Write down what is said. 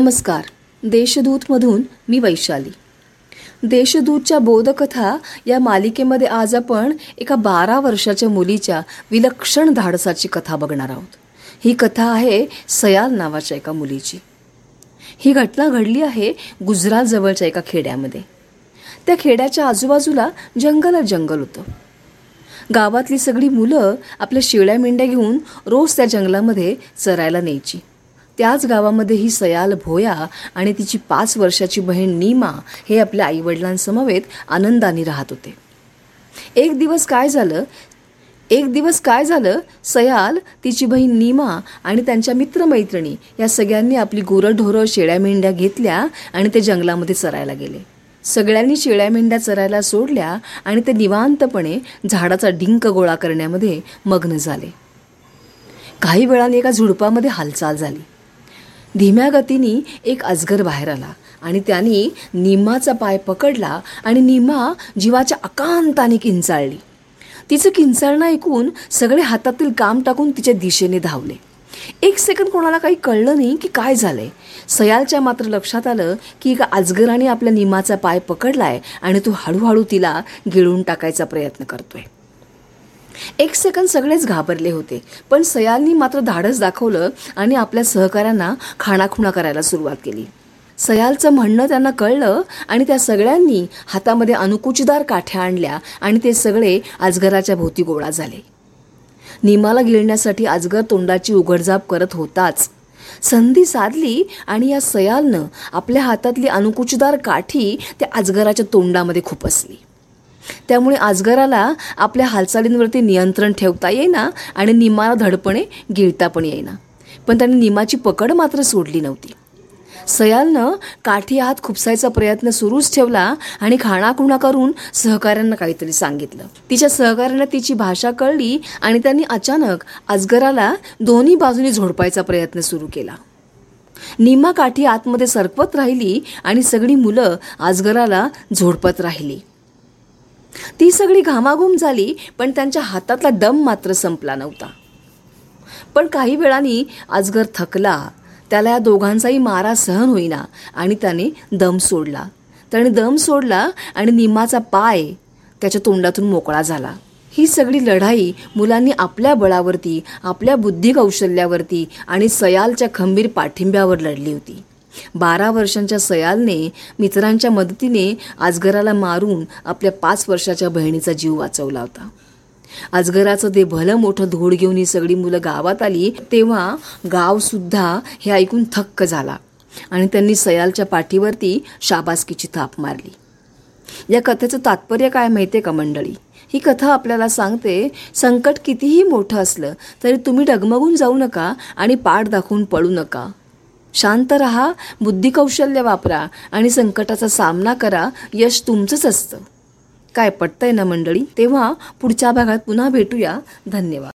नमस्कार. देशदूतमधून मी वैशाली. देशदूतच्या बोधकथा या मालिकेमध्ये आज आपण एका बारा वर्षाच्या मुलीच्या विलक्षण धाडसाची कथा बघणार आहोत. ही कथा आहे सयाल नावाच्या एका मुलीची. ही घटना घडली आहे गुजरात जवळच्या एका खेड्यामध्ये. त्या खेड्याच्या आजूबाजूला जंगलात जंगल होतं. गावातली सगळी मुलं आपल्या शेळ्या मेंढ्या घेऊन रोज त्या जंगलामध्ये चरायला न्यायची. त्याच गावामध्ये ही सयाल भोया आणि तिची पाच वर्षाची बहीण नीमा हे आपल्या आईवडिलांसमवेत आनंदाने राहत होते. एक दिवस काय झालं? एक दिवस काय झालं? सयाल तिची बहीण नीमा आणि त्यांच्या मित्रमैत्रिणी या सगळ्यांनी आपली गुरंढोरं शेळ्या मेंढ्या घेतल्या आणि ते जंगलामध्ये चरायला गेले. सगळ्यांनी शेळ्या मेंढ्या चरायला सोडल्या आणि ते निवांतपणे झाडाचा डिंक गोळा करण्यामध्ये मग्न झाले. काही वेळाने एका झुडपामध्ये हालचाल झाली. धीम्या गतीने एक अजगर बाहेर आला आणि त्याने निमाचा पाय पकडला आणि निमा जीवाच्या अकांताने किंचाळली. तिचं किंचाळणं ऐकून सगळे हातातील काम टाकून तिच्या दिशेने धावले. एक सेकंद कोणाला काही कळलं नाही की काय झालंय. सयालच्या मात्र लक्षात आलं की एका अजगराने आपल्या निमाचा पाय पकडलाय आणि तो हळूहळू तिला गिळून टाकायचा प्रयत्न करतोय. एक सेकंद सगळेच घाबरले होते. पण सयालनी मात्र धाडस दाखवलं आणि आपल्या सहकाऱ्यांना खाणाखुणा करायला सुरुवात केली. सयालचं म्हणणं त्यांना कळलं आणि त्या सगळ्यांनी हातामध्ये अनुकुचदार काठ्या आणल्या आणि ते सगळे अजगराच्या भोवती गोळा झाले. निमाला गिळण्यासाठी अजगर तोंडाची उघडझाप करत होताच. संधी साधली आणि या सयालनं आपल्या हातातली अनुकुचदार काठी त्या अजगराच्या तोंडामध्ये खुपसली. त्यामुळे आजगराला आपल्या हालचालींवरती नियंत्रण ठेवता येईना आणि निमाला धडपणे गिळता पण येईना. पण त्याने निमाची पकड मात्र सोडली नव्हती. सयालनं काठी हात खुपसायचा प्रयत्न सुरूच ठेवला आणि खाणाखुणा करून सहकाऱ्यांना काहीतरी सांगितलं. तिच्या सहकाऱ्यांना तिची भाषा कळली आणि त्यांनी अचानक अजगराला दोन्ही बाजूनी झोडपायचा प्रयत्न सुरू केला. निमा काठी आतमध्ये सरकवत राहिली आणि सगळी मुलं अजगराला झोडपत राहिली. ती सगळी घामाघूम झाली पण त्यांच्या हातातला दम मात्र संपला नव्हता. पण काही वेळाने अजगर थकला. त्याला या दोघांचाही मारा सहन होईना आणि त्याने दम सोडला. त्याने दम सोडला आणि निमाचा पाय त्याच्या तोंडातून मोकळा झाला. ही सगळी लढाई मुलांनी आपल्या बळावरती आपल्या बुद्धी कौशल्यावरती आणि सयालच्या खंबीर पाठिंब्यावर लढली होती. बारा वर्षांच्या सयालने मित्रांच्या मदतीने आजगराला मारून आपल्या पाच वर्षाच्या बहिणीचा जीव वाचवला होता. अजगराचं ते भलं मोठं धोड घेऊन ही सगळी मुलं गावात आली तेव्हा गाव सुद्धा हे ऐकून थक्क झाला आणि त्यांनी सयालच्या पाठीवरती शाबासकीची थाप मारली. या कथेचं तात्पर्य काय माहिती का मंडळी? ही कथा आपल्याला सांगते संकट कितीही मोठं असलं तरी तुम्ही डगमगून जाऊ नका आणि पाठ दाखवून पळू नका. शांत रहा बुद्धिकौशल्य वापरा आणि संकटाचा सामना करा यश तुमचंच असतं. काय पटतंय ना मंडळी? तेव्हा पुढच्या भागात पुन्हा भेटूया. धन्यवाद.